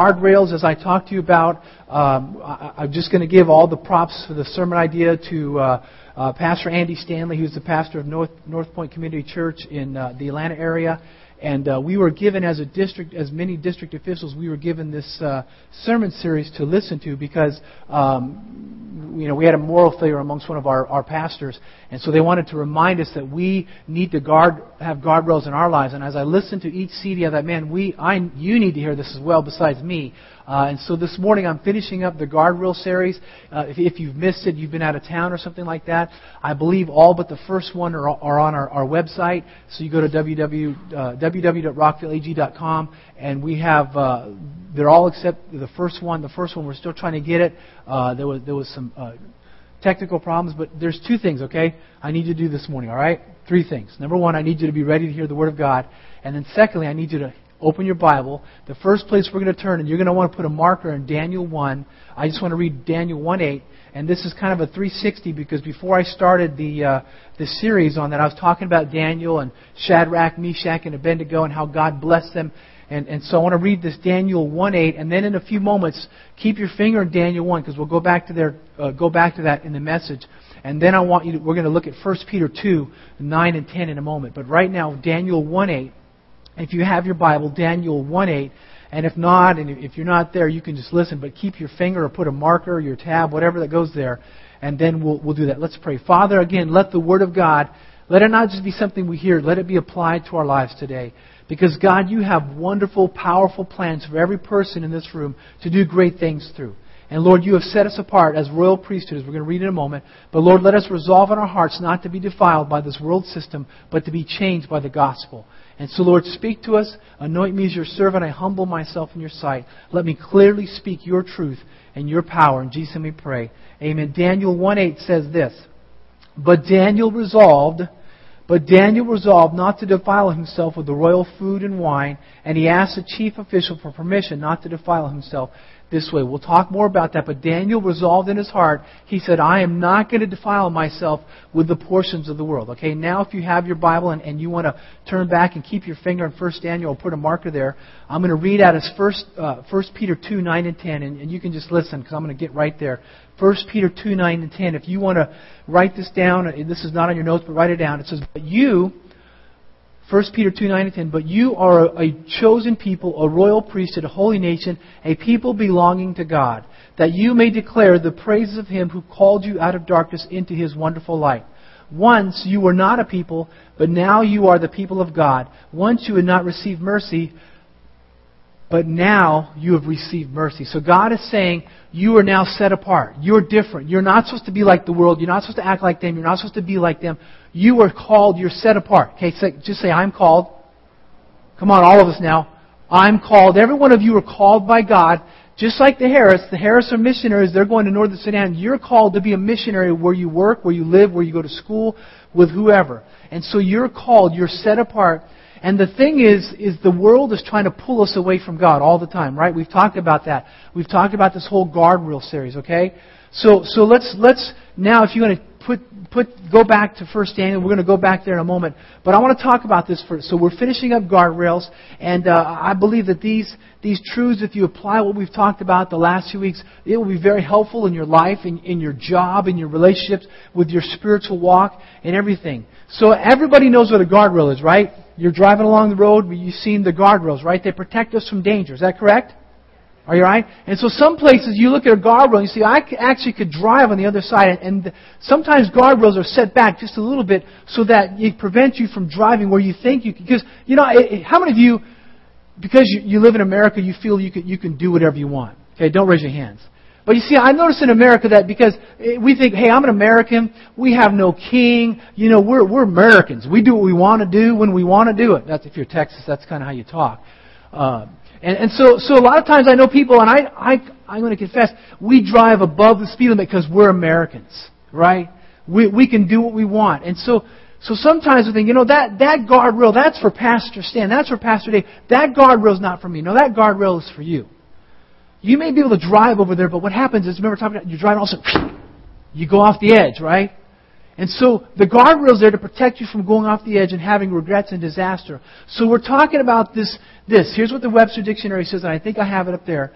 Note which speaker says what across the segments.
Speaker 1: guardrails as I talk to you about. Um, I, am just going to give all the props for the sermon idea to uh, uh, Pastor Andy Stanley, who's the pastor of North, North Point Community Church in uh, the Atlanta area. And uh, we were given, as a district, as many district officials, we were given this uh, sermon series to listen to because um, you know we had a moral failure amongst one of our, our pastors, and so they wanted to remind us that we need to guard have guardrails in our lives. And as I listened to each CD, I thought, man, we I you need to hear this as well, besides me. Uh, and so this morning I'm finishing up the guardrail series. Uh, if, if, you've missed it, you've been out of town or something like that, I believe all but the first one are, are on our, our, website. So you go to www, uh, www.rockvilleag.com and we have, uh, they're all except the first one. The first one, we're still trying to get it. Uh, there was, there was some uh, technical problems, but there's two things, okay? I need to do this morning, all right? Three things. Number one, I need you to be ready to hear the Word of God. And then secondly, I need you to open your Bible. The first place we're going to turn, and you're going to want to put a marker in Daniel 1. I just want to read Daniel 1 8. And this is kind of a 360 because before I started the, uh, the series on that, I was talking about Daniel and Shadrach, Meshach, and Abednego and how God blessed them. And, and so I want to read this Daniel 1 8. And then in a few moments, keep your finger in Daniel 1 because we'll go back to, there, uh, go back to that in the message. And then I want you to, we're going to look at 1 Peter 2 9 and 10 in a moment. But right now, Daniel 1 8. If you have your Bible, Daniel 1 8. And if not, and if you're not there, you can just listen, but keep your finger or put a marker, your tab, whatever that goes there, and then we'll, we'll do that. Let's pray. Father, again, let the Word of God, let it not just be something we hear, let it be applied to our lives today. Because, God, you have wonderful, powerful plans for every person in this room to do great things through. And Lord, you have set us apart as royal priesthood, as we're going to read in a moment. But Lord, let us resolve in our hearts not to be defiled by this world system, but to be changed by the gospel. And so, Lord, speak to us. Anoint me as your servant. I humble myself in your sight. Let me clearly speak your truth and your power. In Jesus' name we pray. Amen. Daniel 1.8 says this, But Daniel resolved, but Daniel resolved not to defile himself with the royal food and wine, and he asked the chief official for permission not to defile himself this way. We'll talk more about that, but Daniel resolved in his heart, he said, I am not going to defile myself with the portions of the world. Okay, now if you have your Bible and, and you want to turn back and keep your finger in 1 Daniel, I'll put a marker there. I'm going to read out as 1, uh, 1 Peter 2, 9 and 10, and, and you can just listen because I'm going to get right there. 1 Peter 2, 9 and 10. If you want to write this down, this is not on your notes, but write it down. It says, But you 1 Peter 2, 9 and 10. But you are a, a chosen people, a royal priesthood, a holy nation, a people belonging to God, that you may declare the praises of him who called you out of darkness into his wonderful light. Once you were not a people, but now you are the people of God. Once you had not received mercy, but now you have received mercy. So God is saying, you are now set apart. You're different. You're not supposed to be like the world. You're not supposed to act like them. You're not supposed to be like them. You are called. You're set apart. Okay, so just say, I'm called. Come on, all of us now. I'm called. Every one of you are called by God. Just like the Harris, the Harris are missionaries. They're going to Northern Sudan. You're called to be a missionary where you work, where you live, where you go to school, with whoever. And so you're called. You're set apart. And the thing is, is the world is trying to pull us away from God all the time, right? We've talked about that. We've talked about this whole guardrail series, okay? So, so let's, let's, now if you want to put, go back to First Daniel, we're going to go back there in a moment. But I want to talk about this first. So we're finishing up guardrails, and uh, I believe that these, these truths, if you apply what we've talked about the last few weeks, it will be very helpful in your life, in, in your job, in your relationships, with your spiritual walk, and everything. So everybody knows what a guardrail is, right? You're driving along the road, you've seen the guardrails, right? They protect us from danger. Is that correct? Are you right? And so some places you look at a guardrail and you see, I actually could drive on the other side. And sometimes guardrails are set back just a little bit so that it prevents you from driving where you think you can. Because, you know, how many of you, because you live in America, you feel you can, you can do whatever you want? Okay, don't raise your hands. But you see, I notice in America that because we think, hey, I'm an American, we have no king, you know, we're, we're Americans. We do what we want to do when we want to do it. That's if you're Texas, that's kind of how you talk. Uh, and, and so, so a lot of times I know people, and I, I, I'm going to confess, we drive above the speed limit because we're Americans, right? We, we can do what we want. And so, so sometimes we think, you know, that, that guardrail, that's for Pastor Stan, that's for Pastor Dave. That guardrail's not for me. No, that guardrail is for you. You may be able to drive over there, but what happens is, remember talking about, you're driving, also, you go off the edge, right? And so the guardrail's there to protect you from going off the edge and having regrets and disaster. So we're talking about this, this. Here's what the Webster Dictionary says, and I think I have it up there.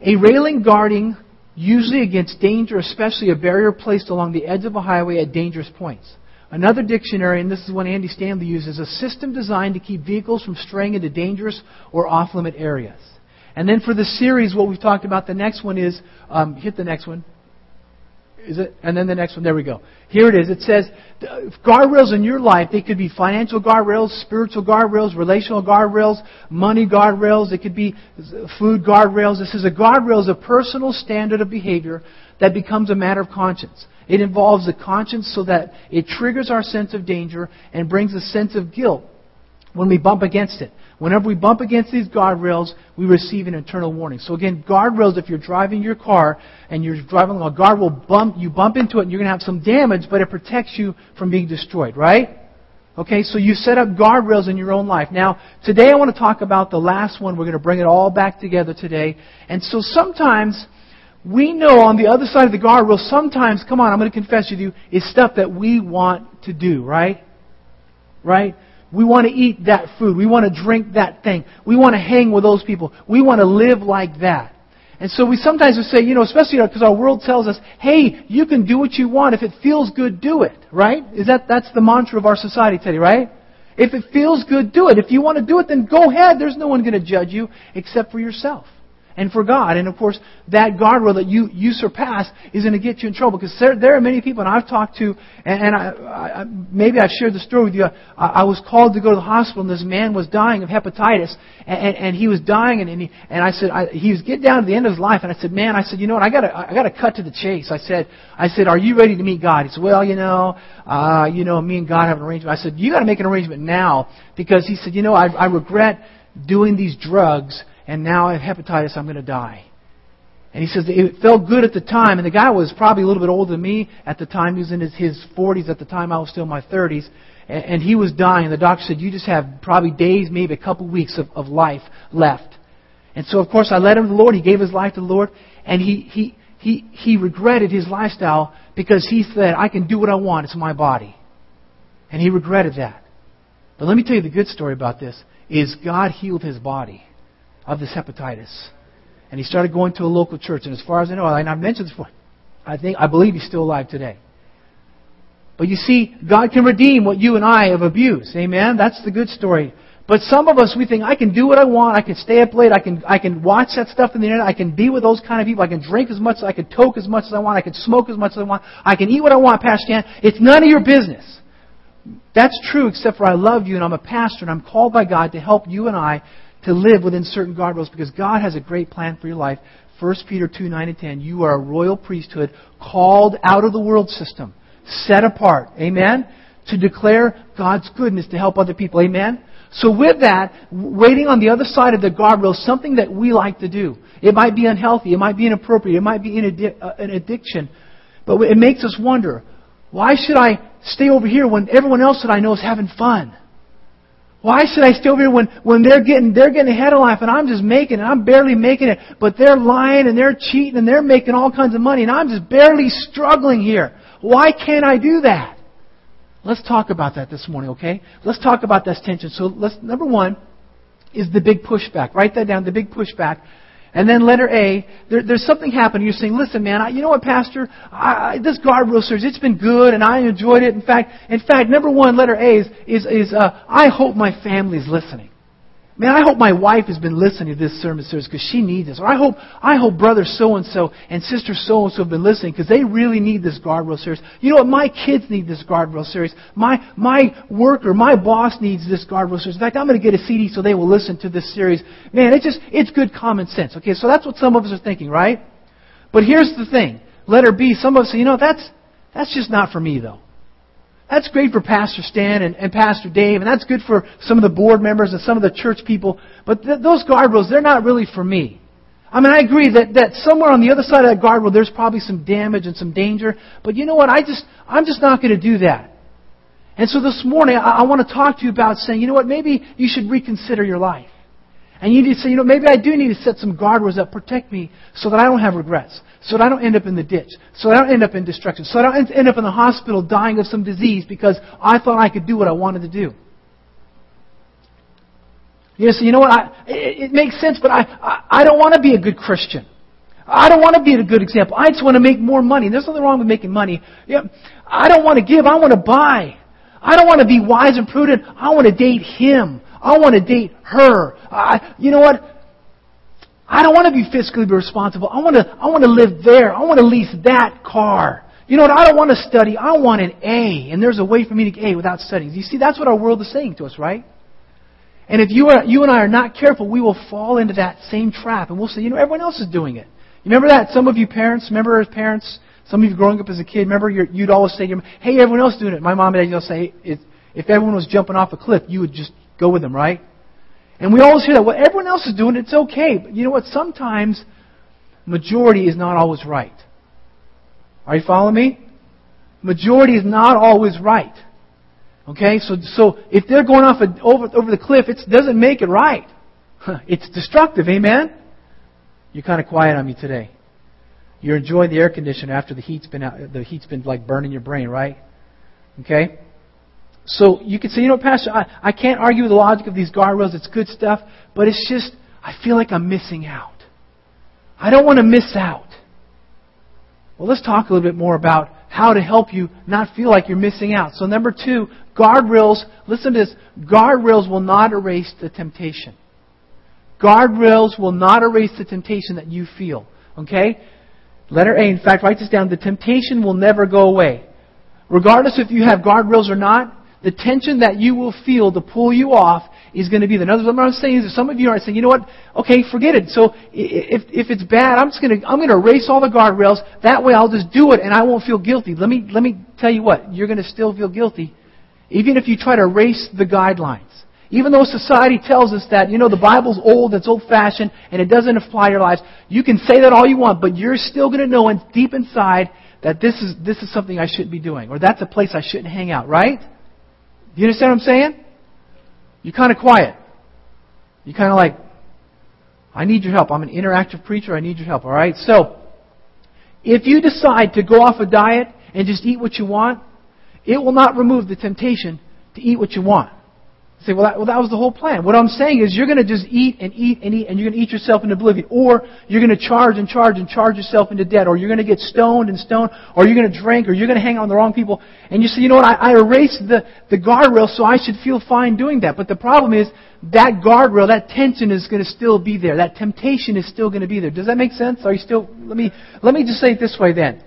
Speaker 1: A railing guarding usually against danger, especially a barrier placed along the edge of a highway at dangerous points. Another dictionary, and this is one Andy Stanley uses, a system designed to keep vehicles from straying into dangerous or off limit areas. And then for the series, what we've talked about, the next one is, um, hit the next one. Is it? And then the next one, there we go. Here it is. It says guardrails in your life. They could be financial guardrails, spiritual guardrails, relational guardrails, money guardrails. It could be food guardrails. This is a guardrail is a personal standard of behavior that becomes a matter of conscience. It involves the conscience so that it triggers our sense of danger and brings a sense of guilt when we bump against it. Whenever we bump against these guardrails, we receive an internal warning. So again, guardrails, if you're driving your car and you're driving along, a guard will bump, you bump into it and you're going to have some damage, but it protects you from being destroyed, right? Okay, so you set up guardrails in your own life. Now, today I want to talk about the last one. We're going to bring it all back together today. And so sometimes we know on the other side of the guardrail, sometimes, come on, I'm going to confess with you, is stuff that we want to do, right? Right? We want to eat that food. We want to drink that thing. We want to hang with those people. We want to live like that. And so we sometimes would say, you know, especially because our world tells us, hey, you can do what you want. If it feels good, do it. Right? Is that, that's the mantra of our society today, right? If it feels good, do it. If you want to do it, then go ahead. There's no one going to judge you except for yourself and for God. And of course, that guardrail that you, you surpass is going to get you in trouble because there, there are many people, and I've talked to, and, and I, I, maybe I've shared the story with you. I, I, was called to go to the hospital, and this man was dying of hepatitis, and, and, and he was dying, and, and, he, and I said, I, he was getting down to the end of his life, and I said, man, I said, you know what, I got to, I got to cut to the chase. I said, I said, are you ready to meet God? He said, well, you know, uh, you know, me and God have an arrangement. I said, you got to make an arrangement now because he said, you know, I, I regret doing these drugs and now I have hepatitis, I'm going to die. And he says it felt good at the time, and the guy was probably a little bit older than me at the time. He was in his, his 40s at the time. I was still in my 30s. And, and he was dying. The doctor said, You just have probably days, maybe a couple weeks of, of life left. And so, of course, I led him to the Lord. He gave his life to the Lord. And he, he, he, he regretted his lifestyle because he said, I can do what I want. It's my body. And he regretted that. But let me tell you the good story about this is God healed his body of this hepatitis. And he started going to a local church. And as far as I know, and I've mentioned this before, I think I believe he's still alive today. But you see, God can redeem what you and I have abused. Amen? That's the good story. But some of us, we think, I can do what I want. I can stay up late. I can, I can watch that stuff in the internet. I can be with those kind of people. I can drink as much, I can toke as much as I want. I can smoke as much as I want. I can eat what I want, Pastor Stan. It's none of your business. That's true, except for I love you and I'm a pastor and I'm called by God to help you and I to live within certain guardrails because God has a great plan for your life. 1 Peter 2 9 and 10. You are a royal priesthood called out of the world system, set apart. Amen? To declare God's goodness to help other people. Amen? So with that, waiting on the other side of the guardrail something that we like to do. It might be unhealthy. It might be inappropriate. It might be uh, an addiction. But it makes us wonder, why should I stay over here when everyone else that I know is having fun? Why should I still be here when, when they're getting they're getting ahead of life and I'm just making it, I'm barely making it, but they're lying and they're cheating and they're making all kinds of money and I'm just barely struggling here. Why can't I do that? Let's talk about that this morning, okay? Let's talk about this tension. So let's number one is the big pushback. Write that down, the big pushback. And then letter A, there, there's something happening. You're saying, listen, man, I, you know what, Pastor? I, I, this guardrail series, it's been good, and I enjoyed it. In fact, in fact, number one, letter A is, is, is uh, I hope my family's listening. Man, I hope my wife has been listening to this sermon series because she needs this. Or I hope, I hope brother so and so and sister so and so have been listening because they really need this guardrail series. You know what? My kids need this guardrail series. My, my worker, my boss needs this guardrail series. In fact, I'm going to get a CD so they will listen to this series. Man, it's just, it's good common sense. Okay, so that's what some of us are thinking, right? But here's the thing. Letter B, some of us say, you know, that's, that's just not for me though. That's great for Pastor Stan and, and Pastor Dave, and that's good for some of the board members and some of the church people. But th- those guardrails, they're not really for me. I mean, I agree that, that somewhere on the other side of that guardrail, there's probably some damage and some danger. But you know what? I just, I'm just not going to do that. And so this morning, I, I want to talk to you about saying, you know what? Maybe you should reconsider your life. And you need to say, you know, maybe I do need to set some guardrails that protect me so that I don't have regrets, so that I don't end up in the ditch, so that I don't end up in destruction, so that I don't end up in the hospital dying of some disease because I thought I could do what I wanted to do. You know, so you know what? I, it, it makes sense, but I, I, I don't want to be a good Christian. I don't want to be a good example. I just want to make more money. There's nothing wrong with making money. Yeah, I don't want to give. I want to buy. I don't want to be wise and prudent. I want to date him. I want to date her. I, you know what? I don't want to be fiscally responsible. I want to, I want to live there. I want to lease that car. You know what? I don't want to study. I want an A. And there's a way for me to get A without studying. You see, that's what our world is saying to us, right? And if you, are, you and I are not careful, we will fall into that same trap. And we'll say, you know, everyone else is doing it. You remember that? Some of you parents, remember as parents, some of you growing up as a kid, remember you'd always say, hey, everyone else is doing it. My mom and dad to say, if everyone was jumping off a cliff, you would just go with them, right? And we always hear that. Well, everyone else is doing it. It's okay. But you know what? Sometimes majority is not always right. Are you following me? Majority is not always right. Okay? So, so if they're going off a, over, over the cliff, it doesn't make it right. It's destructive. Amen? You're kind of quiet on me today. You're enjoying the air conditioner after the heat's been out, the heat's been like burning your brain, right? Okay? So you could say, you know, Pastor, I, I can't argue with the logic of these guardrails. It's good stuff, but it's just, I feel like I'm missing out. I don't want to miss out. Well, let's talk a little bit more about how to help you not feel like you're missing out. So number two, guardrails, listen to this, guardrails will not erase the temptation. Guardrails will not erase the temptation that you feel. Okay? Letter A, in fact, write this down. The temptation will never go away. Regardless if you have guardrails or not, the tension that you will feel to pull you off is going to be there. Another what I'm saying is some of you are saying, you know what? Okay, forget it. So if, if it's bad, I'm just going to, I'm going to erase all the guardrails. That way I'll just do it and I won't feel guilty. Let me, let me tell you what. You're going to still feel guilty. Even if you try to erase the guidelines. Even though society tells us that, you know, the Bible's old, it's old fashioned, and it doesn't apply to your lives, you can say that all you want, but you're still going to know deep inside that this is, this is something I shouldn't be doing, or that's a place I shouldn't hang out, right? Do you understand what I'm saying? You're kind of quiet. You're kind of like, I need your help. I'm an interactive preacher. I need your help. All right? So, if you decide to go off a diet and just eat what you want, it will not remove the temptation to eat what you want say, well that, well, that was the whole plan. What I'm saying is you're going to just eat and eat and eat, and you're going to eat yourself into oblivion. Or you're going to charge and charge and charge yourself into debt. Or you're going to get stoned and stoned. Or you're going to drink. Or you're going to hang on the wrong people. And you say, you know what, I, I erased the, the guardrail, so I should feel fine doing that. But the problem is, that guardrail, that tension is going to still be there. That temptation is still going to be there. Does that make sense? Are you still, let me, let me just say it this way then.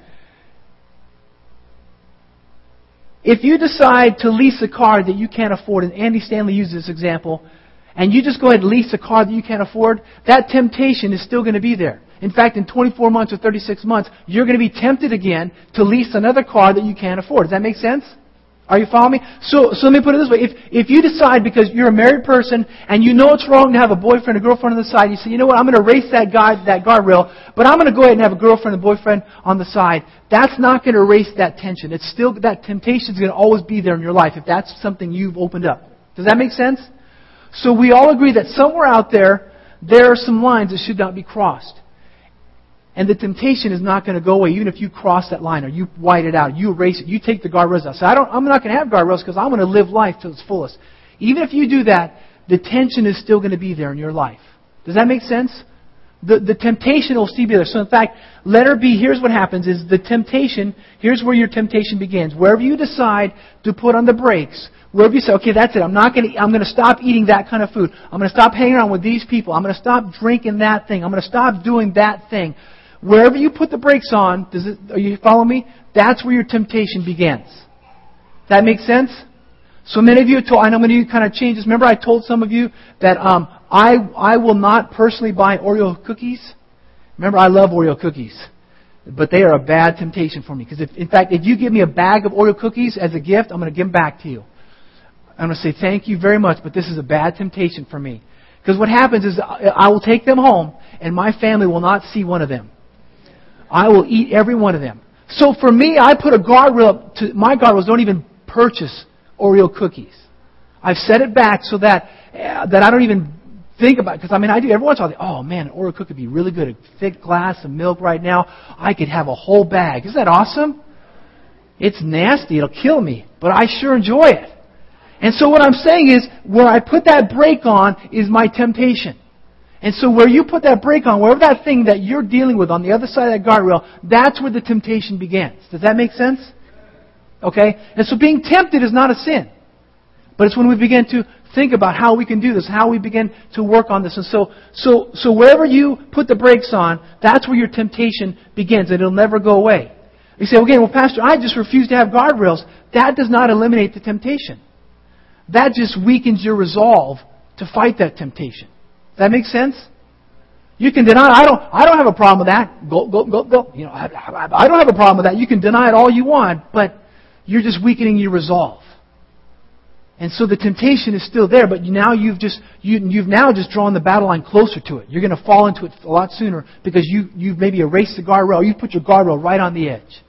Speaker 1: If you decide to lease a car that you can't afford, and Andy Stanley uses this example, and you just go ahead and lease a car that you can't afford, that temptation is still going to be there. In fact, in 24 months or 36 months, you're going to be tempted again to lease another car that you can't afford. Does that make sense? Are you following me? So, so let me put it this way. If, if you decide because you're a married person and you know it's wrong to have a boyfriend or girlfriend on the side, you say, you know what, I'm going to erase that guy, that guardrail, but I'm going to go ahead and have a girlfriend and boyfriend on the side. That's not going to erase that tension. It's still, that temptation is going to always be there in your life if that's something you've opened up. Does that make sense? So we all agree that somewhere out there, there are some lines that should not be crossed. And the temptation is not going to go away, even if you cross that line or you white it out, you erase it, you take the guardrails out. So I don't, I'm not going to have guardrails because I'm going to live life to its fullest. Even if you do that, the tension is still going to be there in your life. Does that make sense? The, the temptation will still be there. So in fact, letter B, here's what happens is the temptation, here's where your temptation begins. Wherever you decide to put on the brakes, wherever you say, okay, that's it, I'm not going to, I'm going to stop eating that kind of food. I'm going to stop hanging around with these people. I'm going to stop drinking that thing. I'm going to stop doing that thing. Wherever you put the brakes on, does it, are you following me? That's where your temptation begins. That makes sense? So many of you told, and I'm going to kind of change this. Remember I told some of you that um, I, I will not personally buy Oreo cookies? Remember I love Oreo cookies. But they are a bad temptation for me. Because if, in fact, if you give me a bag of Oreo cookies as a gift, I'm going to give them back to you. I'm going to say thank you very much, but this is a bad temptation for me. Because what happens is I will take them home, and my family will not see one of them. I will eat every one of them. So for me, I put a guardrail up to, my guardrails don't even purchase Oreo cookies. I've set it back so that, uh, that I don't even think about it. because I mean I do every once in a while. Oh man, an Oreo cookie would be really good. A thick glass of milk right now. I could have a whole bag. Isn't that awesome? It's nasty. It'll kill me, but I sure enjoy it. And so what I'm saying is, where I put that brake on is my temptation. And so where you put that brake on, wherever that thing that you're dealing with on the other side of that guardrail, that's where the temptation begins. Does that make sense? Okay? And so being tempted is not a sin. But it's when we begin to think about how we can do this, how we begin to work on this. And so, so, so wherever you put the brakes on, that's where your temptation begins, and it'll never go away. You say, okay, well, Pastor, I just refuse to have guardrails. That does not eliminate the temptation. That just weakens your resolve to fight that temptation. That makes sense? You can deny. I don't. I don't have a problem with that. Go, go, go, go. You know, I, I, I don't have a problem with that. You can deny it all you want, but you're just weakening your resolve. And so the temptation is still there, but now you've just you, you've now just drawn the battle line closer to it. You're going to fall into it a lot sooner because you you've maybe erased the guardrail. You've put your guardrail right on the edge.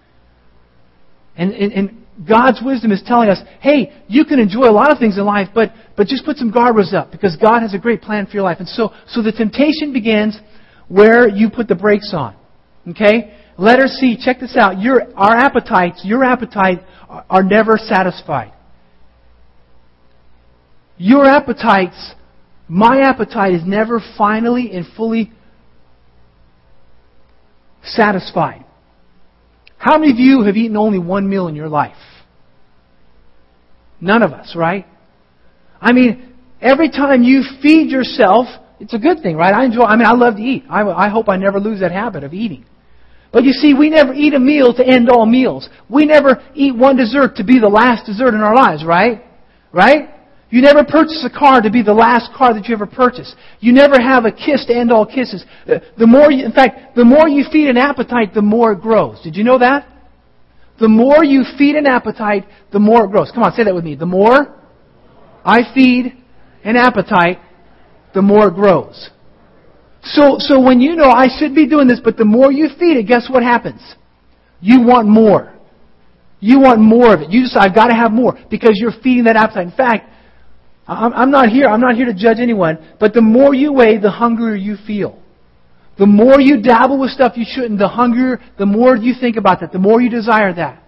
Speaker 1: And, and, and God's wisdom is telling us, hey, you can enjoy a lot of things in life, but, but just put some guardrails up because God has a great plan for your life. And so, so the temptation begins where you put the brakes on. Okay? Letter C, check this out. Your, our appetites, your appetite are, are never satisfied. Your appetites, my appetite is never finally and fully satisfied. How many of you have eaten only one meal in your life? None of us, right? I mean, every time you feed yourself, it's a good thing, right? I enjoy, I mean, I love to eat. I, I hope I never lose that habit of eating. But you see, we never eat a meal to end all meals. We never eat one dessert to be the last dessert in our lives, right? Right? You never purchase a car to be the last car that you ever purchase. You never have a kiss to end all kisses. Uh, the more you, in fact, the more you feed an appetite, the more it grows. Did you know that? The more you feed an appetite, the more it grows. Come on, say that with me. The more I feed an appetite, the more it grows. So, so when you know I should be doing this, but the more you feed it, guess what happens? You want more. You want more of it. You just, I've got to have more because you're feeding that appetite. In fact, I'm not here, I'm not here to judge anyone, but the more you weigh, the hungrier you feel. The more you dabble with stuff you shouldn't, the hungrier, the more you think about that, the more you desire that.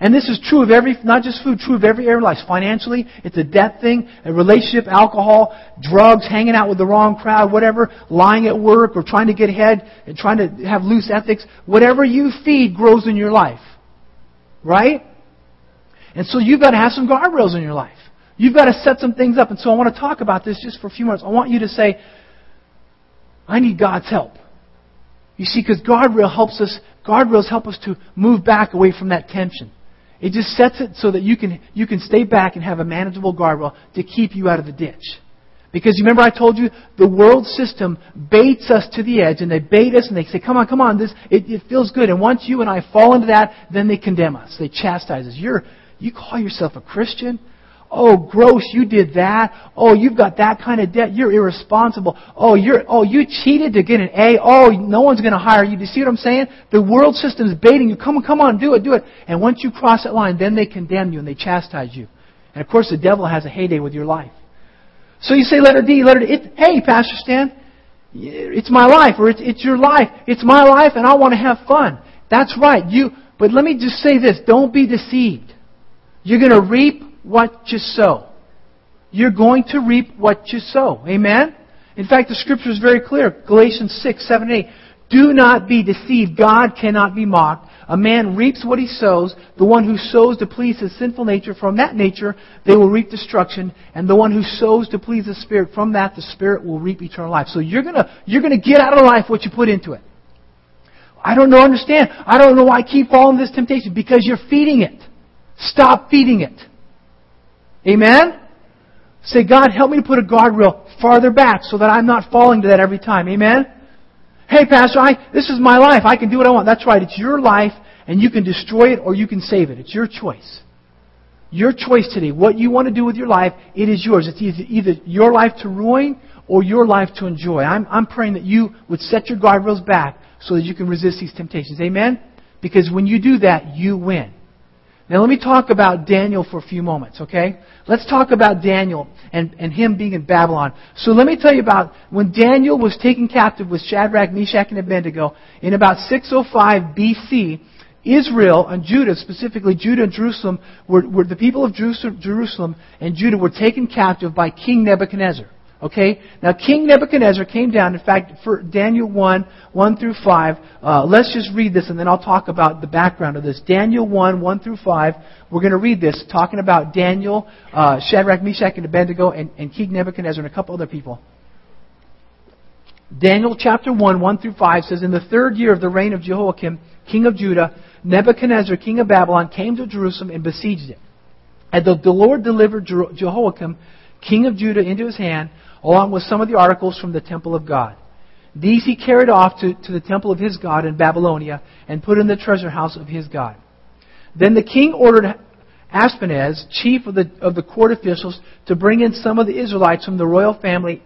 Speaker 1: And this is true of every, not just food, true of every area of life. Financially, it's a debt thing, a relationship, alcohol, drugs, hanging out with the wrong crowd, whatever, lying at work or trying to get ahead and trying to have loose ethics. Whatever you feed grows in your life. Right? And so you've got to have some guardrails in your life. You've got to set some things up. And so I want to talk about this just for a few minutes. I want you to say, I need God's help. You see, because guardrail helps us, guardrails help us to move back away from that tension. It just sets it so that you can, you can stay back and have a manageable guardrail to keep you out of the ditch. Because you remember I told you the world system baits us to the edge and they bait us and they say, come on, come on, this, it, it feels good. And once you and I fall into that, then they condemn us. They chastise us. You're, you call yourself a Christian? Oh, gross, you did that. Oh, you've got that kind of debt. You're irresponsible. Oh, you're, oh, you cheated to get an A. Oh, no one's going to hire you. Do you see what I'm saying? The world system is baiting you. Come on, come on, do it, do it. And once you cross that line, then they condemn you and they chastise you. And of course, the devil has a heyday with your life. So you say letter D, letter D. It, hey, Pastor Stan, it's my life, or it's, it's your life. It's my life, and I want to have fun. That's right. You, but let me just say this: don't be deceived. You're going to reap what you sow. You're going to reap what you sow. Amen? In fact, the scripture is very clear. Galatians 6, 7, 8. Do not be deceived. God cannot be mocked. A man reaps what he sows. The one who sows to please his sinful nature, from that nature they will reap destruction. And the one who sows to please the Spirit, from that the Spirit will reap eternal life. So you're gonna, you're gonna get out of life what you put into it. I don't know, understand. I don't know why I keep falling this temptation. Because you're feeding it. Stop feeding it. Amen? Say, God, help me to put a guardrail farther back so that I'm not falling to that every time. Amen? Hey, Pastor, I, this is my life. I can do what I want. That's right. It's your life, and you can destroy it or you can save it. It's your choice. Your choice today. What you want to do with your life, it is yours. It's either, your life to ruin or your life to enjoy. I'm, I'm praying that you would set your guardrails back so that you can resist these temptations. Amen? Because when you do that, you win. Now let me talk about Daniel for a few moments, okay? Let's talk about Daniel and, and him being in Babylon. So let me tell you about when Daniel was taken captive with Shadrach, Meshach, and Abednego in about 605 BC, Israel and Judah, specifically Judah and Jerusalem, were, were the people of Jerusalem and Judah were taken captive by King Nebuchadnezzar. Okay? Now, King Nebuchadnezzar came down. In fact, for Daniel 1, 1 through 5, uh, let's just read this and then I'll talk about the background of this. Daniel 1, 1 through 5, we're going to read this, talking about Daniel, uh, Shadrach, Meshach, and Abednego, and, and King Nebuchadnezzar and a couple other people. Daniel chapter 1, 1 through 5 says, In the third year of the reign of Jehoiakim, king of Judah, Nebuchadnezzar, king of Babylon, came to Jerusalem and besieged it. And the, the Lord delivered Jehoiakim, king of Judah, into his hand, along with some of the articles from the temple of God. These he carried off to, to the temple of his God in Babylonia and put in the treasure house of his God. Then the king ordered Ashpenaz, chief of the, of the court officials, to bring in some of the Israelites from the royal family,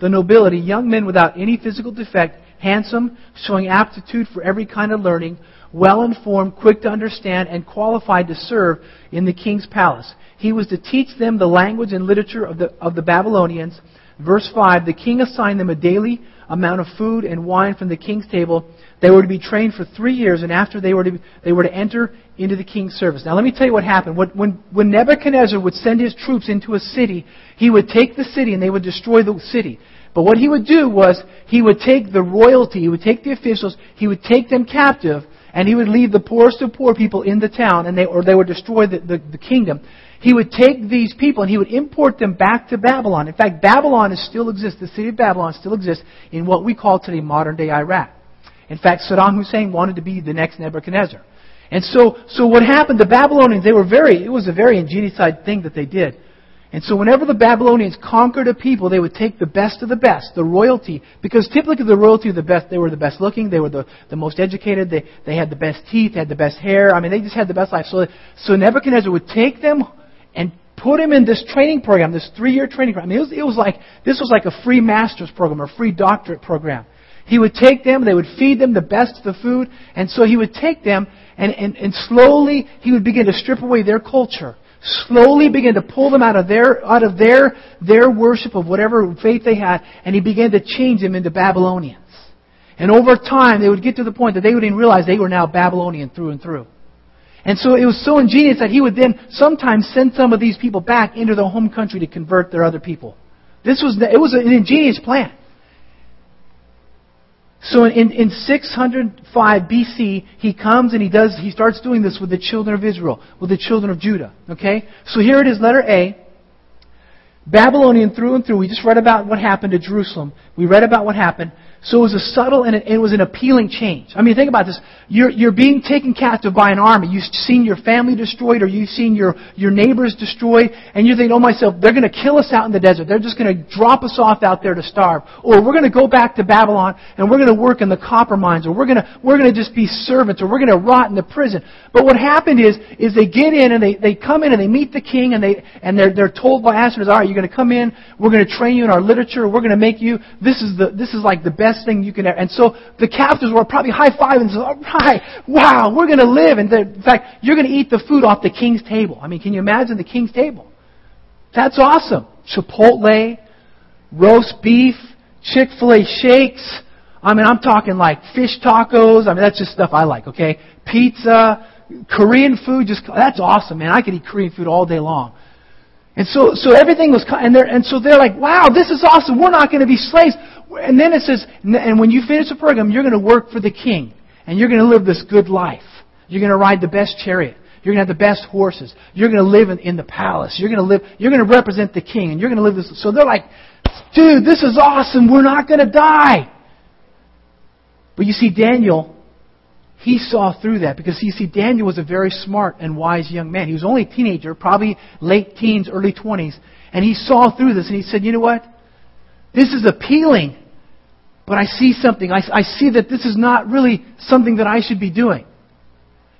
Speaker 1: the nobility, young men without any physical defect, handsome, showing aptitude for every kind of learning, well informed, quick to understand, and qualified to serve in the king's palace. He was to teach them the language and literature of the, of the Babylonians Verse 5 The king assigned them a daily amount of food and wine from the king's table. They were to be trained for three years, and after they were to, they were to enter into the king's service. Now, let me tell you what happened. When, when Nebuchadnezzar would send his troops into a city, he would take the city and they would destroy the city. But what he would do was he would take the royalty, he would take the officials, he would take them captive, and he would leave the poorest of poor people in the town, and they, or they would destroy the, the, the kingdom he would take these people and he would import them back to Babylon. In fact, Babylon is still exists, the city of Babylon still exists in what we call today modern day Iraq. In fact, Saddam Hussein wanted to be the next Nebuchadnezzar. And so, so what happened, the Babylonians, they were very, it was a very ingenious thing that they did. And so whenever the Babylonians conquered a people, they would take the best of the best, the royalty, because typically the royalty were the best, they were the best looking, they were the, the most educated, they, they had the best teeth, they had the best hair, I mean, they just had the best life. So, so Nebuchadnezzar would take them and put him in this training program, this three-year training program. I mean, it was, it was like this was like a free master's program or free doctorate program. He would take them, they would feed them the best of the food, and so he would take them and, and, and slowly he would begin to strip away their culture. Slowly begin to pull them out of their out of their their worship of whatever faith they had, and he began to change them into Babylonians. And over time, they would get to the point that they would even realize they were now Babylonian through and through. And so it was so ingenious that he would then sometimes send some of these people back into their home country to convert their other people. This was, it was an ingenious plan. So in, in 605 BC, he comes and he does, he starts doing this with the children of Israel, with the children of Judah. Okay? So here it is, letter A. Babylonian through and through. We just read about what happened to Jerusalem. We read about what happened. So it was a subtle and it was an appealing change. I mean, think about this. You're, you're being taken captive by an army. You've seen your family destroyed or you've seen your, your neighbors destroyed and you're thinking, oh myself, they're going to kill us out in the desert. They're just going to drop us off out there to starve. Or we're going to go back to Babylon and we're going to work in the copper mines or we're going to, we're going to just be servants or we're going to rot in the prison. But what happened is, is they get in and they, they come in and they meet the king and they, and they're, they're told by Ashpenaz, all right, you're going to come in, we're going to train you in our literature, we're going to make you, this is the, this is like the best thing you can ever, and so the captives were probably high-fiving and said, all right, wow, we're going to live. And in fact, you're going to eat the food off the king's table. I mean, can you imagine the king's table? That's awesome. Chipotle, roast beef, Chick-fil-A shakes. I mean, I'm talking like fish tacos. I mean, that's just stuff I like, okay? Pizza, Korean food, just, that's awesome, man. I could eat Korean food all day long. And so, so everything was, and they're, and so they're like, wow, this is awesome. We're not going to be slaves. And then it says, and when you finish the program, you're going to work for the king. And you're going to live this good life. You're going to ride the best chariot. You're going to have the best horses. You're going to live in, in the palace. You're going to live, you're going to represent the king. And you're going to live this. So they're like, dude, this is awesome. We're not going to die. But you see, Daniel, he saw through that because you see, Daniel was a very smart and wise young man. He was only a teenager, probably late teens, early 20s. And he saw through this and he said, you know what? This is appealing, but I see something. I, I see that this is not really something that I should be doing.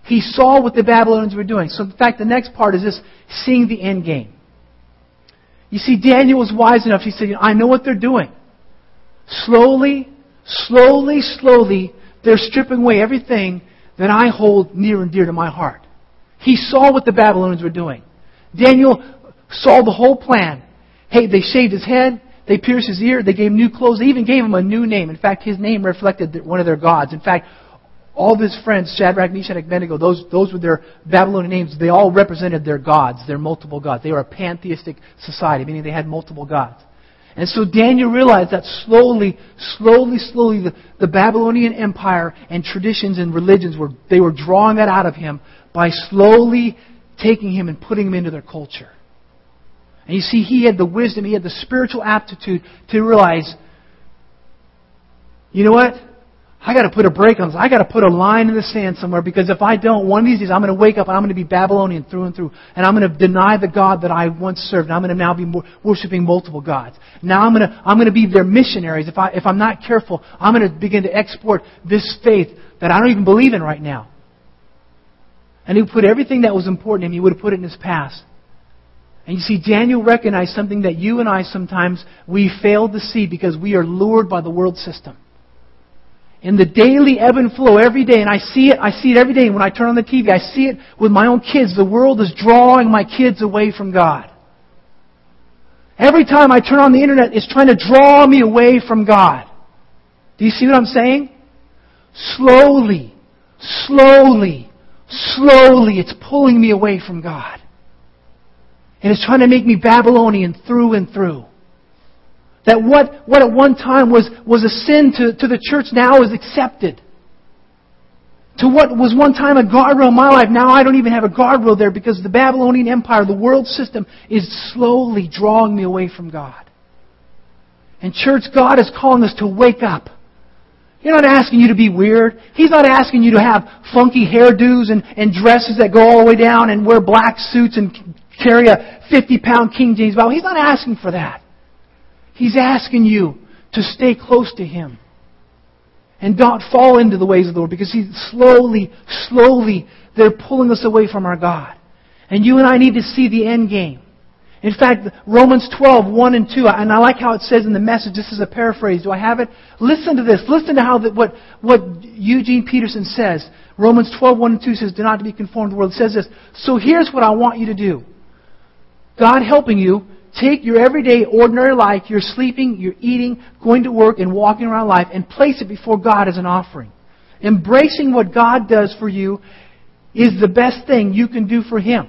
Speaker 1: He saw what the Babylonians were doing. So, in fact, the next part is this seeing the end game. You see, Daniel was wise enough. He said, I know what they're doing. Slowly, slowly, slowly, they're stripping away everything that I hold near and dear to my heart. He saw what the Babylonians were doing. Daniel saw the whole plan. Hey, they shaved his head. They pierced his ear. They gave him new clothes. They even gave him a new name. In fact, his name reflected one of their gods. In fact, all of his friends, Shadrach, Meshach, Abednego, those, those were their Babylonian names. They all represented their gods, their multiple gods. They were a pantheistic society, meaning they had multiple gods. And so Daniel realized that slowly, slowly, slowly, the, the Babylonian Empire and traditions and religions were, they were drawing that out of him by slowly taking him and putting him into their culture. And you see, he had the wisdom, he had the spiritual aptitude to realize, you know what? I got to put a brake on this. I got to put a line in the sand somewhere because if I don't, one of these days I'm going to wake up and I'm going to be Babylonian through and through, and I'm going to deny the God that I once served. And I'm going to now be worshiping multiple gods. Now I'm going to I'm going to be their missionaries. If I if I'm not careful, I'm going to begin to export this faith that I don't even believe in right now. And he put everything that was important in him. He would have put it in his past. And you see, Daniel recognized something that you and I sometimes we fail to see because we are lured by the world system. In the daily ebb and flow every day, and I see it, I see it every day. When I turn on the TV, I see it with my own kids. The world is drawing my kids away from God. Every time I turn on the internet, it's trying to draw me away from God. Do you see what I'm saying? Slowly, slowly, slowly, it's pulling me away from God. And it's trying to make me Babylonian through and through. That what, what at one time was, was a sin to, to the church now is accepted. To what was one time a guardrail in my life, now I don't even have a guardrail there because the Babylonian Empire, the world system, is slowly drawing me away from God. And church, God is calling us to wake up. He's not asking you to be weird. He's not asking you to have funky hairdos and, and dresses that go all the way down and wear black suits and carry a 50 pound King James Bible. He's not asking for that. He's asking you to stay close to Him and not fall into the ways of the world because He's slowly, slowly, they're pulling us away from our God. And you and I need to see the end game. In fact, Romans 12, 1 and 2, and I like how it says in the message, this is a paraphrase. Do I have it? Listen to this. Listen to how the, what, what Eugene Peterson says. Romans 12, 1 and 2 says, Do not be conformed to the world. It says this. So here's what I want you to do. God helping you, take your everyday, ordinary life, you're sleeping, you're eating, going to work, and walking around life, and place it before God as an offering. Embracing what God does for you is the best thing you can do for Him.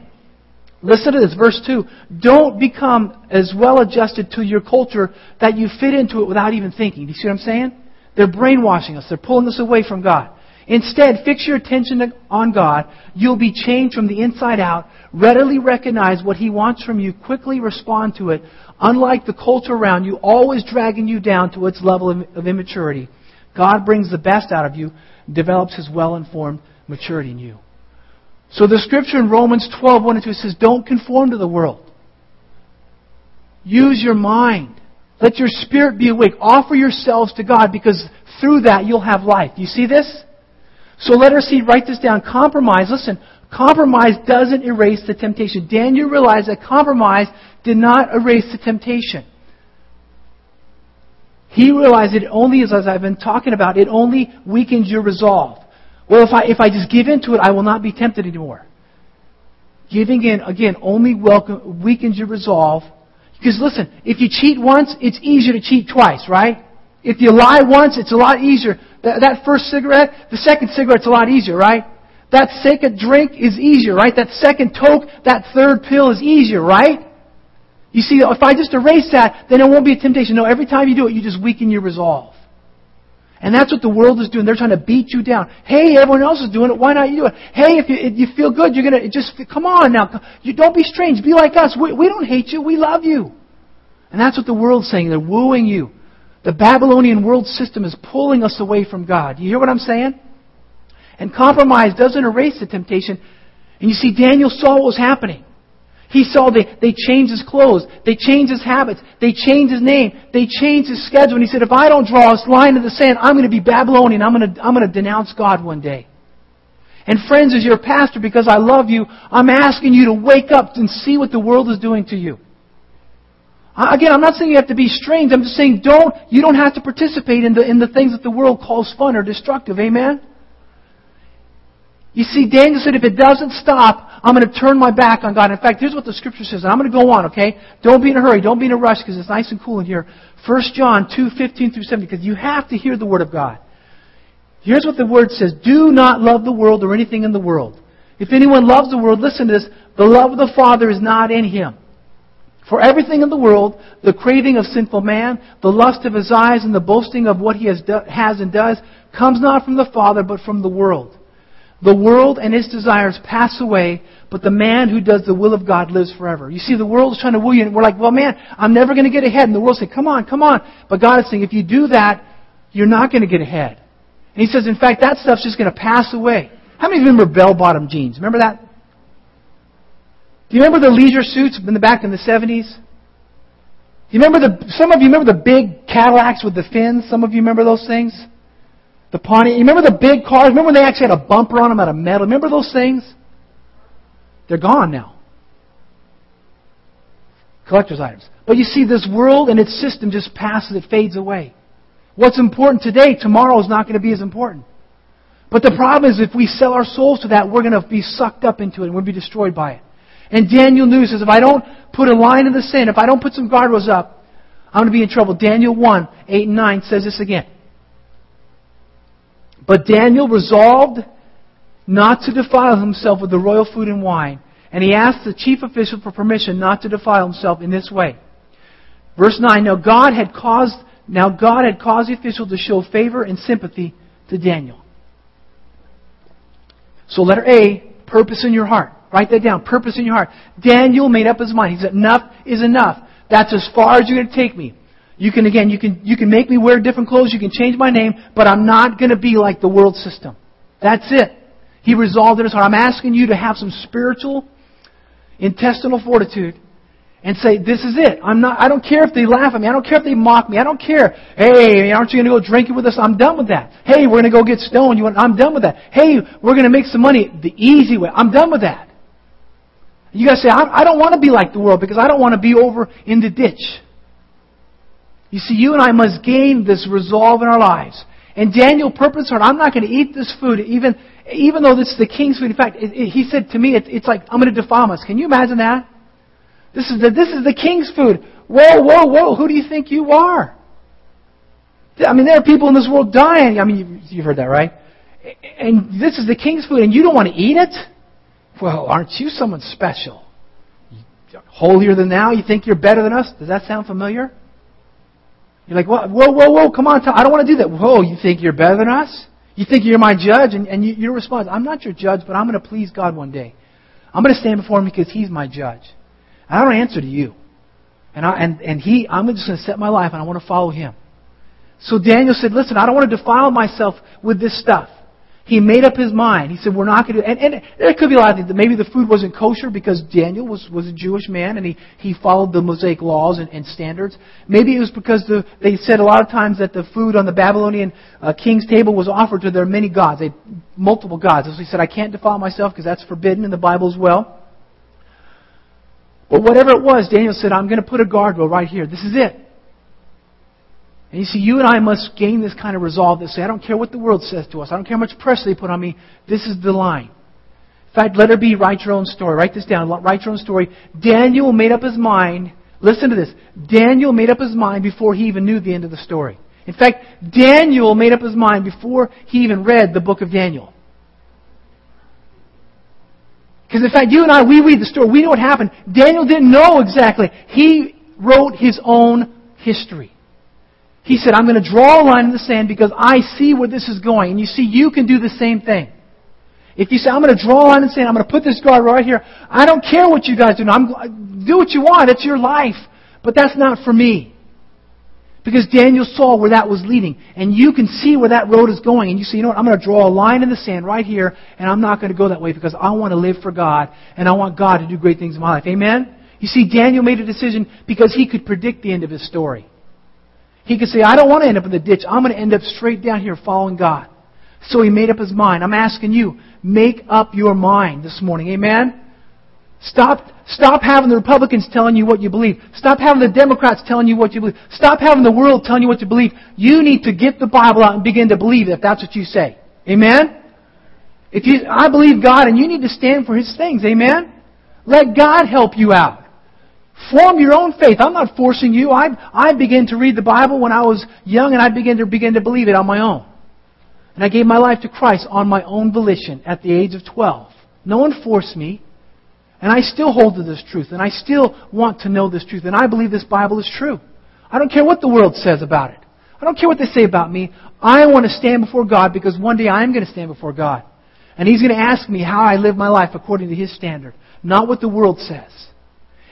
Speaker 1: Listen to this, verse 2. Don't become as well adjusted to your culture that you fit into it without even thinking. Do you see what I'm saying? They're brainwashing us. They're pulling us away from God. Instead, fix your attention on God. You'll be changed from the inside out. Readily recognize what He wants from you. Quickly respond to it. Unlike the culture around you, always dragging you down to its level of immaturity, God brings the best out of you, develops His well-informed maturity in you. So the scripture in Romans 12, 1 and 2 says, Don't conform to the world. Use your mind. Let your spirit be awake. Offer yourselves to God because through that you'll have life. You see this? So let her see, write this down. Compromise, listen, compromise doesn't erase the temptation. Daniel realized that compromise did not erase the temptation. He realized it only, is, as I've been talking about, it only weakens your resolve. Well, if I, if I just give in to it, I will not be tempted anymore. Giving in, again, only welcome, weakens your resolve. Because listen, if you cheat once, it's easier to cheat twice, right? If you lie once, it's a lot easier. That, that first cigarette, the second cigarette's a lot easier, right? That second drink is easier, right? That second toke, that third pill is easier, right? You see, if I just erase that, then it won't be a temptation. No, every time you do it, you just weaken your resolve. And that's what the world is doing. They're trying to beat you down. Hey, everyone else is doing it. Why not you do it? Hey, if you, if you feel good, you're gonna just come on now. You don't be strange. Be like us. We, we don't hate you. We love you. And that's what the world's saying. They're wooing you. The Babylonian world system is pulling us away from God. You hear what I'm saying? And compromise doesn't erase the temptation. And you see, Daniel saw what was happening. He saw they, they changed his clothes. They changed his habits. They changed his name. They changed his schedule. And he said, if I don't draw a line in the sand, I'm going to be Babylonian. I'm going to, I'm going to denounce God one day. And friends, as your pastor, because I love you, I'm asking you to wake up and see what the world is doing to you. Again, I'm not saying you have to be strange. I'm just saying don't, you don't have to participate in the, in the things that the world calls fun or destructive. Amen? You see, Daniel said, if it doesn't stop, I'm going to turn my back on God. In fact, here's what the scripture says, and I'm going to go on, okay? Don't be in a hurry. Don't be in a rush because it's nice and cool in here. 1 John 2, 15 through 17, because you have to hear the word of God. Here's what the word says. Do not love the world or anything in the world. If anyone loves the world, listen to this. The love of the Father is not in him. For everything in the world, the craving of sinful man, the lust of his eyes, and the boasting of what he has, do, has and does, comes not from the Father, but from the world. The world and its desires pass away, but the man who does the will of God lives forever. You see, the world is trying to woo you, and we're like, well, man, I'm never going to get ahead. And the world saying, come on, come on. But God is saying, if you do that, you're not going to get ahead. And He says, in fact, that stuff's just going to pass away. How many of you remember bell-bottom jeans? Remember that? Do you remember the leisure suits in the back in the 70s? Do you remember the, some of you remember the big Cadillacs with the fins? Some of you remember those things? The Pontiac. You remember the big cars? Remember when they actually had a bumper on them out of metal? Remember those things? They're gone now. Collector's items. But you see, this world and its system just passes, it fades away. What's important today, tomorrow is not going to be as important. But the problem is if we sell our souls to that, we're going to be sucked up into it and we'll be destroyed by it. And Daniel knew, says, if I don't put a line in the sand, if I don't put some guardrails up, I'm going to be in trouble. Daniel 1, 8 and 9 says this again. But Daniel resolved not to defile himself with the royal food and wine, and he asked the chief official for permission not to defile himself in this way. Verse 9, now God had caused, now God had caused the official to show favor and sympathy to Daniel. So letter A, purpose in your heart. Write that down. Purpose in your heart. Daniel made up his mind. He said, enough is enough. That's as far as you're going to take me. You can, again, you can, you can make me wear different clothes, you can change my name, but I'm not going to be like the world system. That's it. He resolved in his heart. I'm asking you to have some spiritual, intestinal fortitude and say, this is it. I'm not, I don't care if they laugh at me. I don't care if they mock me. I don't care. Hey, aren't you going to go drinking with us? I'm done with that. Hey, we're going to go get stoned. You want, I'm done with that. Hey, we're going to make some money the easy way. I'm done with that. You guys say, I I don't want to be like the world because I don't want to be over in the ditch. You see, you and I must gain this resolve in our lives. And Daniel purposed heart, I'm not going to eat this food, even, even though this is the king's food. In fact, it, it, he said to me, it, it's like, I'm going to defile us. Can you imagine that? This is, the, this is the king's food. Whoa, whoa, whoa, who do you think you are? I mean, there are people in this world dying. I mean, you've heard that, right? And this is the king's food, and you don't want to eat it? Well, aren't you someone special? Holier than thou? You think you're better than us? Does that sound familiar? You're like, whoa, whoa, whoa, whoa, come on, I don't want to do that. Whoa, you think you're better than us? You think you're my judge? And, and you, your response, I'm not your judge, but I'm going to please God one day. I'm going to stand before Him because He's my judge. And I don't answer to you. And, I, and, and He, I'm just going to set my life and I want to follow Him. So Daniel said, listen, I don't want to defile myself with this stuff. He made up his mind. He said, we're not going to and, and there could be a lot of things. Maybe the food wasn't kosher because Daniel was, was a Jewish man and he, he followed the Mosaic laws and, and standards. Maybe it was because the, they said a lot of times that the food on the Babylonian uh, king's table was offered to their many gods. They multiple gods. So he said, I can't defile myself because that's forbidden in the Bible as well. But whatever it was, Daniel said, I'm going to put a guardrail right here. This is it. And you see, you and I must gain this kind of resolve that say, I don't care what the world says to us. I don't care how much pressure they put on me. This is the line. In fact, let her be, write your own story. Write this down. Write your own story. Daniel made up his mind. Listen to this. Daniel made up his mind before he even knew the end of the story. In fact, Daniel made up his mind before he even read the book of Daniel. Because in fact, you and I, we read the story. We know what happened. Daniel didn't know exactly. He wrote his own history. He said, I'm going to draw a line in the sand because I see where this is going. And you see, you can do the same thing. If you say, I'm going to draw a line in the sand, I'm going to put this guard right here. I don't care what you guys do. I'm, do what you want. It's your life. But that's not for me. Because Daniel saw where that was leading. And you can see where that road is going. And you say, you know what? I'm going to draw a line in the sand right here. And I'm not going to go that way because I want to live for God. And I want God to do great things in my life. Amen? You see, Daniel made a decision because he could predict the end of his story. He could say, I don't want to end up in the ditch. I'm going to end up straight down here following God. So he made up his mind. I'm asking you, make up your mind this morning. Amen? Stop, stop having the Republicans telling you what you believe. Stop having the Democrats telling you what you believe. Stop having the world telling you what you believe. You need to get the Bible out and begin to believe it if that's what you say. Amen? If you, I believe God and you need to stand for His things. Amen? Let God help you out. Form your own faith. I'm not forcing you. I, I began to read the Bible when I was young and I began to begin to believe it on my own. And I gave my life to Christ on my own volition at the age of 12. No one forced me. And I still hold to this truth. And I still want to know this truth. And I believe this Bible is true. I don't care what the world says about it. I don't care what they say about me. I want to stand before God because one day I am going to stand before God. And He's going to ask me how I live my life according to His standard, not what the world says.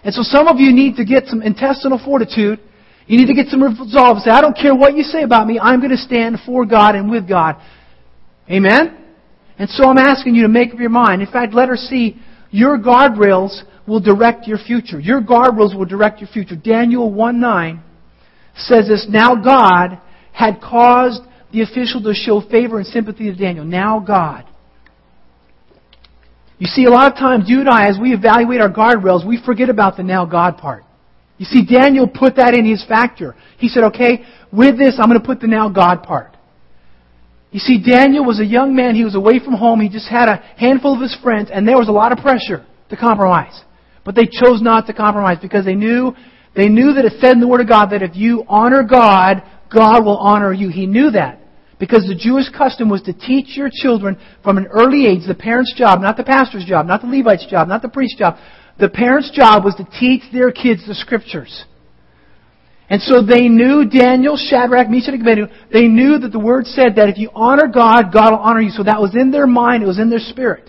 Speaker 1: And so some of you need to get some intestinal fortitude. You need to get some resolve say, I don't care what you say about me. I'm going to stand for God and with God. Amen? And so I'm asking you to make up your mind. In fact, letter C, your guardrails will direct your future. Your guardrails will direct your future. Daniel 1 9 says this, Now God had caused the official to show favor and sympathy to Daniel. Now God. You see, a lot of times, you and I, as we evaluate our guardrails, we forget about the now God part. You see, Daniel put that in his factor. He said, okay, with this, I'm going to put the now God part. You see, Daniel was a young man. He was away from home. He just had a handful of his friends, and there was a lot of pressure to compromise. But they chose not to compromise because they knew, they knew that it said in the Word of God that if you honor God, God will honor you. He knew that. Because the Jewish custom was to teach your children from an early age, the parent's job, not the pastor's job, not the Levite's job, not the priest's job. The parent's job was to teach their kids the scriptures. And so they knew Daniel, Shadrach, Meshach, and Abednego. They knew that the word said that if you honor God, God will honor you. So that was in their mind. It was in their spirit.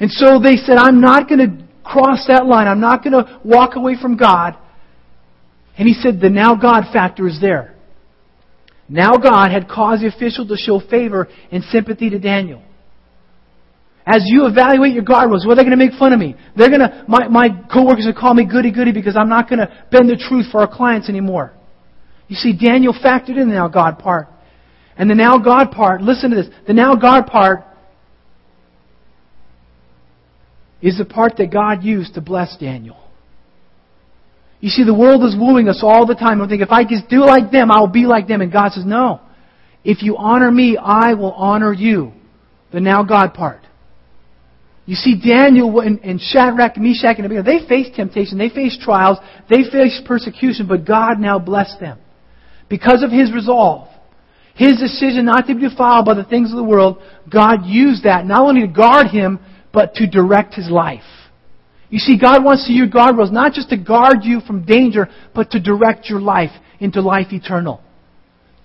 Speaker 1: And so they said, I'm not going to cross that line. I'm not going to walk away from God. And he said, the now God factor is there. Now God had caused the official to show favor and sympathy to Daniel. As you evaluate your guardrails, well, they're they going to make fun of me. They're going to, my, my coworkers will call me goody goody because I'm not going to bend the truth for our clients anymore. You see, Daniel factored in the now God part. And the now God part, listen to this, the now God part is the part that God used to bless Daniel. You see, the world is wooing us all the time. We think, if I just do like them, I'll be like them. And God says, no. If you honor me, I will honor you. The now God part. You see, Daniel and, and Shadrach, Meshach, and Abednego, they faced temptation, they faced trials, they faced persecution, but God now blessed them. Because of his resolve, his decision not to be defiled by the things of the world, God used that not only to guard him, but to direct his life. You see, God wants to use guardrails not just to guard you from danger, but to direct your life into life eternal.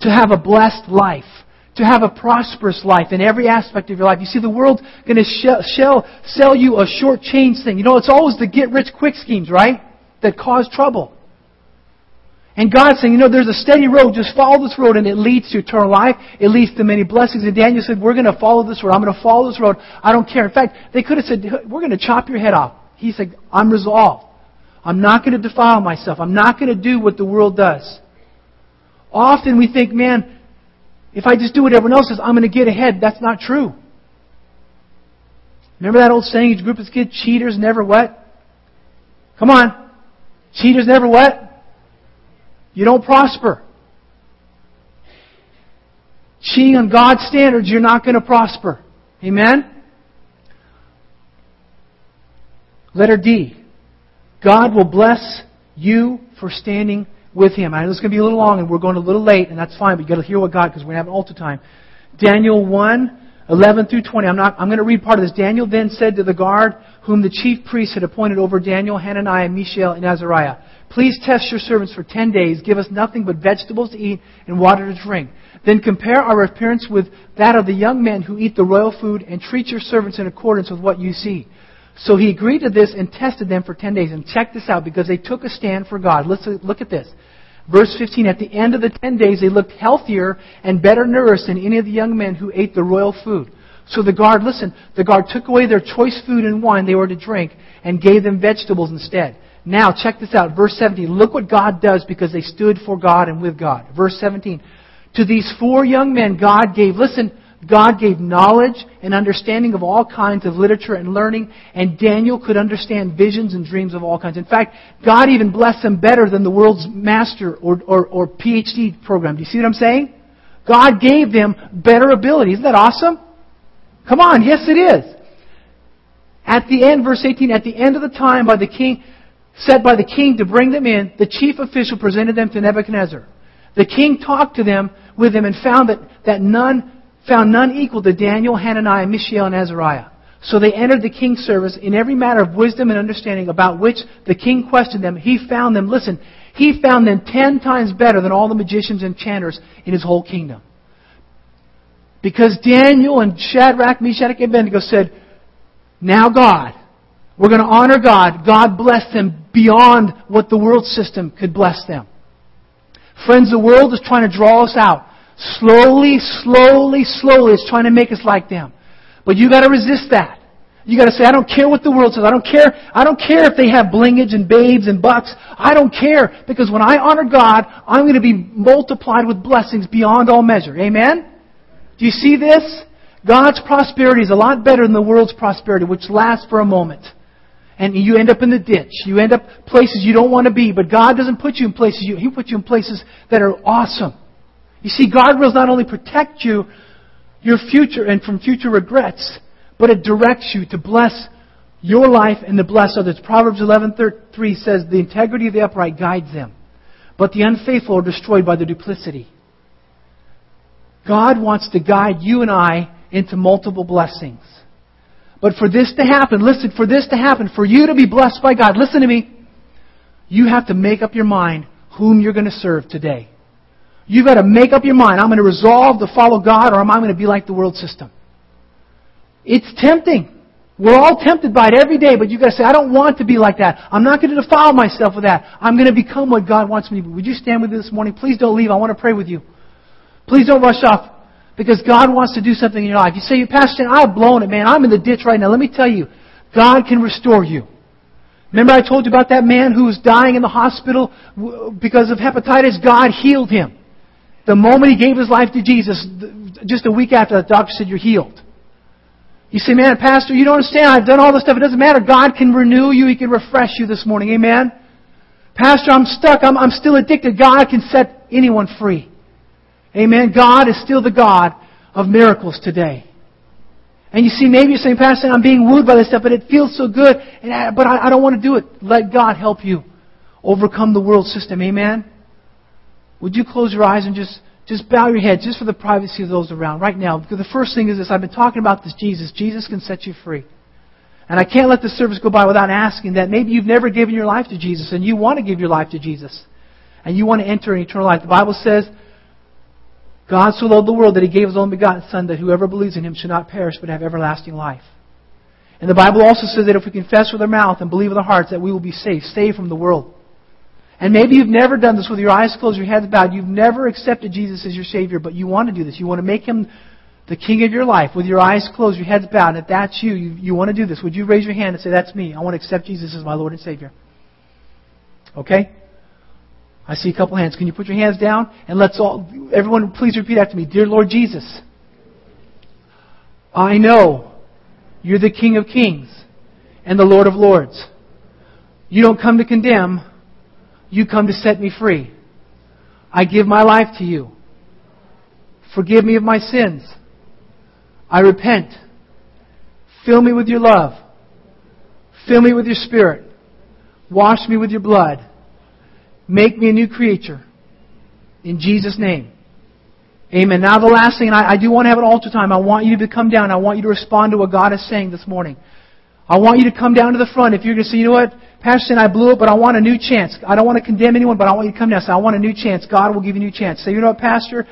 Speaker 1: To have a blessed life. To have a prosperous life in every aspect of your life. You see, the world's going to shell, sell you a short change thing. You know, it's always the get rich quick schemes, right? That cause trouble. And God's saying, you know, there's a steady road. Just follow this road and it leads to eternal life. It leads to many blessings. And Daniel said, we're going to follow this road. I'm going to follow this road. I don't care. In fact, they could have said, we're going to chop your head off. He said, I'm resolved. I'm not going to defile myself. I'm not going to do what the world does. Often we think, man, if I just do what everyone else does, I'm going to get ahead. That's not true. Remember that old saying, each group of kids, cheaters never what? Come on. Cheaters never what? You don't prosper. Cheating on God's standards, you're not going to prosper. Amen? Letter D. God will bless you for standing with Him. I know it's going to be a little long and we're going a little late, and that's fine, but you've got to hear what God, because we're going to have an altar time. Daniel 1, 11 through 20. I'm, not, I'm going to read part of this. Daniel then said to the guard, whom the chief priests had appointed over Daniel, Hananiah, Mishael, and Azariah, Please test your servants for ten days. Give us nothing but vegetables to eat and water to drink. Then compare our appearance with that of the young men who eat the royal food, and treat your servants in accordance with what you see. So he agreed to this and tested them for 10 days. And check this out because they took a stand for God. Let's look at this. Verse 15, at the end of the 10 days, they looked healthier and better nourished than any of the young men who ate the royal food. So the guard, listen, the guard took away their choice food and wine they were to drink and gave them vegetables instead. Now, check this out. Verse 17. Look what God does because they stood for God and with God. Verse 17. To these four young men, God gave, listen, God gave knowledge and understanding of all kinds of literature and learning, and Daniel could understand visions and dreams of all kinds. In fact, God even blessed them better than the world's master or, or, or PhD program. Do you see what I'm saying? God gave them better ability. Isn't that awesome? Come on, yes it is. At the end, verse 18, at the end of the time by the king, set by the king to bring them in, the chief official presented them to Nebuchadnezzar. The king talked to them with them and found that, that none found none equal to Daniel, Hananiah, Mishael, and Azariah. So they entered the king's service in every matter of wisdom and understanding about which the king questioned them. He found them, listen, he found them ten times better than all the magicians and enchanters in his whole kingdom. Because Daniel and Shadrach, Meshach, and Abednego said, now God, we're going to honor God. God blessed them beyond what the world system could bless them. Friends, the world is trying to draw us out. Slowly, slowly, slowly, it's trying to make us like them. But you gotta resist that. You gotta say, I don't care what the world says. I don't care, I don't care if they have blingage and babes and bucks. I don't care. Because when I honor God, I'm gonna be multiplied with blessings beyond all measure. Amen? Do you see this? God's prosperity is a lot better than the world's prosperity, which lasts for a moment. And you end up in the ditch. You end up places you don't want to be. But God doesn't put you in places, you, He puts you in places that are awesome. You see, guardrails not only protect you, your future and from future regrets, but it directs you to bless your life and to bless others. Proverbs 11:3 says, "The integrity of the upright guides them, but the unfaithful are destroyed by their duplicity." God wants to guide you and I into multiple blessings. But for this to happen, listen, for this to happen, for you to be blessed by God, listen to me. You have to make up your mind whom you're going to serve today. You've got to make up your mind. I'm going to resolve to follow God or am I going to be like the world system? It's tempting. We're all tempted by it every day, but you've got to say, I don't want to be like that. I'm not going to defile myself with that. I'm going to become what God wants me to be. Would you stand with me this morning? Please don't leave. I want to pray with you. Please don't rush off. Because God wants to do something in your life. You say, Pastor, I've blown it, man. I'm in the ditch right now. Let me tell you, God can restore you. Remember I told you about that man who was dying in the hospital because of hepatitis? God healed him. The moment he gave his life to Jesus, just a week after, the doctor said, You're healed. You say, Man, Pastor, you don't understand. I've done all this stuff. It doesn't matter. God can renew you. He can refresh you this morning. Amen? Pastor, I'm stuck. I'm, I'm still addicted. God can set anyone free. Amen. God is still the God of miracles today. And you see, maybe you're saying, Pastor, I'm being wooed by this stuff, but it feels so good, and, but I, I don't want to do it. Let God help you overcome the world system. Amen. Would you close your eyes and just, just bow your head just for the privacy of those around right now? Because the first thing is this I've been talking about this Jesus. Jesus can set you free. And I can't let the service go by without asking that maybe you've never given your life to Jesus and you want to give your life to Jesus. And you want to enter an eternal life. The Bible says God so loved the world that he gave his only begotten Son that whoever believes in him should not perish but have everlasting life. And the Bible also says that if we confess with our mouth and believe with our hearts that we will be saved, saved from the world. And maybe you've never done this with your eyes closed, your heads bowed. You've never accepted Jesus as your Savior, but you want to do this. You want to make Him the King of your life with your eyes closed, your heads bowed. And if that's you, you, you want to do this, would you raise your hand and say, That's me. I want to accept Jesus as my Lord and Savior? Okay? I see a couple hands. Can you put your hands down? And let's all, everyone, please repeat after me. Dear Lord Jesus, I know you're the King of Kings and the Lord of Lords. You don't come to condemn, you come to set me free. I give my life to you. Forgive me of my sins. I repent. Fill me with your love. Fill me with your spirit. Wash me with your blood. Make me a new creature. In Jesus' name. Amen. Now the last thing, and I, I do want to have an altar time. I want you to come down. I want you to respond to what God is saying this morning. I want you to come down to the front. If you're going to say, you know what, Pastor, I blew it, but I want a new chance. I don't want to condemn anyone, but I want you to come down say, I want a new chance. God will give you a new chance. Say, you know what, Pastor,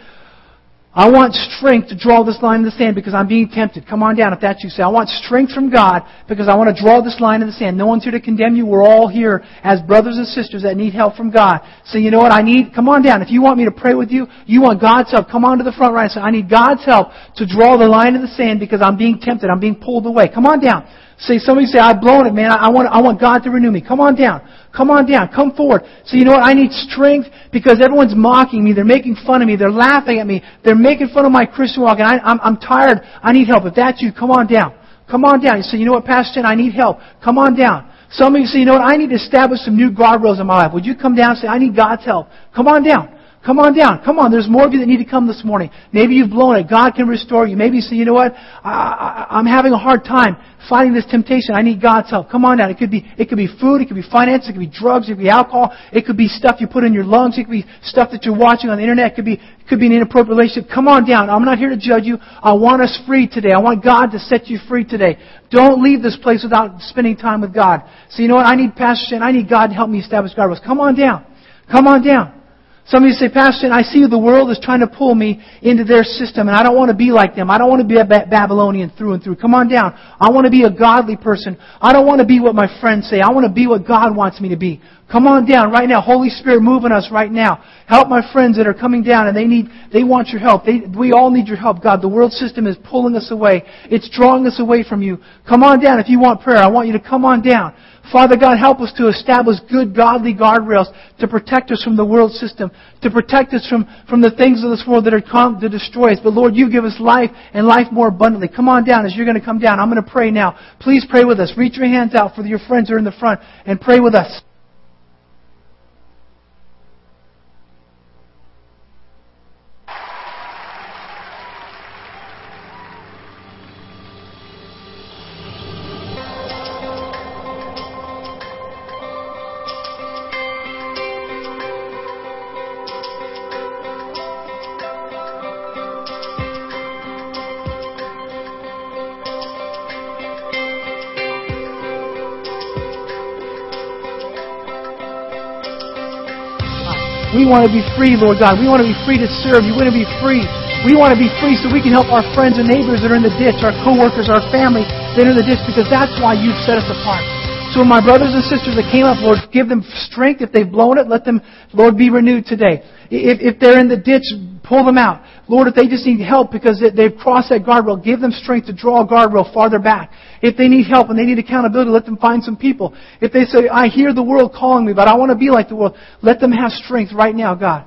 Speaker 1: I want strength to draw this line in the sand because I'm being tempted. Come on down if that's you. Say, I want strength from God because I want to draw this line in the sand. No one's here to condemn you. We're all here as brothers and sisters that need help from God. Say, you know what? I need, come on down. If you want me to pray with you, you want God's help, come on to the front right and say, I need God's help to draw the line in the sand because I'm being tempted. I'm being pulled away. Come on down. Say, somebody say, I've blown it, man. I want, I want God to renew me. Come on down. Come on down. Come forward. Say, you know what? I need strength because everyone's mocking me. They're making fun of me. They're laughing at me. They're making fun of my Christian walk. And I, I'm, I'm tired. I need help. If that's you, come on down. Come on down. You say, you know what, Pastor, I need help. Come on down. Some of you say, you know what, I need to establish some new guardrails in my life. Would you come down and say, I need God's help? Come on down. Come on down. Come on. There's more of you that need to come this morning. Maybe you've blown it. God can restore you. Maybe you say, you know what? I, I, I'm having a hard time fighting this temptation. I need God's help. Come on down. It could be, it could be food. It could be finance. It could be drugs. It could be alcohol. It could be stuff you put in your lungs. It could be stuff that you're watching on the internet. It could be, it could be an inappropriate relationship. Come on down. I'm not here to judge you. I want us free today. I want God to set you free today. Don't leave this place without spending time with God. So you know what? I need Pastor Shane. I need God to help me establish guardrails. Come on down. Come on down. Some of you say, Pastor, I see the world is trying to pull me into their system, and I don't want to be like them. I don't want to be a Babylonian through and through. Come on down. I want to be a godly person. I don't want to be what my friends say. I want to be what God wants me to be. Come on down right now. Holy Spirit, move in us right now. Help my friends that are coming down, and they need, they want your help. They, we all need your help, God. The world system is pulling us away. It's drawing us away from you. Come on down if you want prayer. I want you to come on down. Father God, help us to establish good, godly guardrails to protect us from the world system, to protect us from, from the things of this world that are come to destroy us. But Lord, you give us life and life more abundantly. Come on down as you're going to come down. I'm going to pray now. Please pray with us. Reach your hands out for your friends who are in the front and pray with us. We want to be free, Lord God. We want to be free to serve. You want to be free. We want to be free so we can help our friends and neighbors that are in the ditch, our coworkers, our family that are in the ditch, because that's why you've set us apart. So my brothers and sisters that came up, Lord, give them strength. If they've blown it, let them, Lord, be renewed today. If, if they're in the ditch, pull them out. Lord, if they just need help because they've crossed that guardrail, give them strength to draw a guardrail farther back. If they need help and they need accountability, let them find some people. If they say, I hear the world calling me, but I want to be like the world, let them have strength right now, God.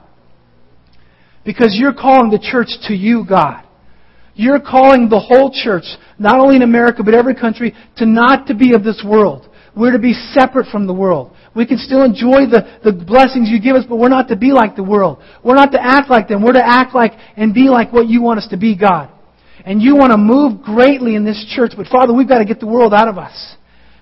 Speaker 1: Because you're calling the church to you, God. You're calling the whole church, not only in America, but every country, to not to be of this world. We're to be separate from the world. We can still enjoy the, the blessings you give us, but we're not to be like the world. We're not to act like them. We're to act like and be like what you want us to be, God. And you want to move greatly in this church, but Father, we've got to get the world out of us.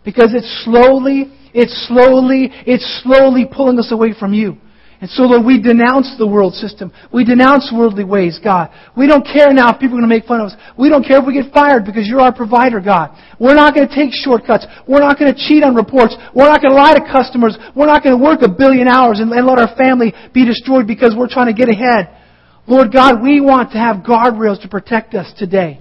Speaker 1: Because it's slowly, it's slowly, it's slowly pulling us away from you. And so, Lord, we denounce the world system. We denounce worldly ways, God. We don't care now if people are going to make fun of us. We don't care if we get fired because you're our provider, God. We're not going to take shortcuts. We're not going to cheat on reports. We're not going to lie to customers. We're not going to work a billion hours and, and let our family be destroyed because we're trying to get ahead. Lord God, we want to have guardrails to protect us today.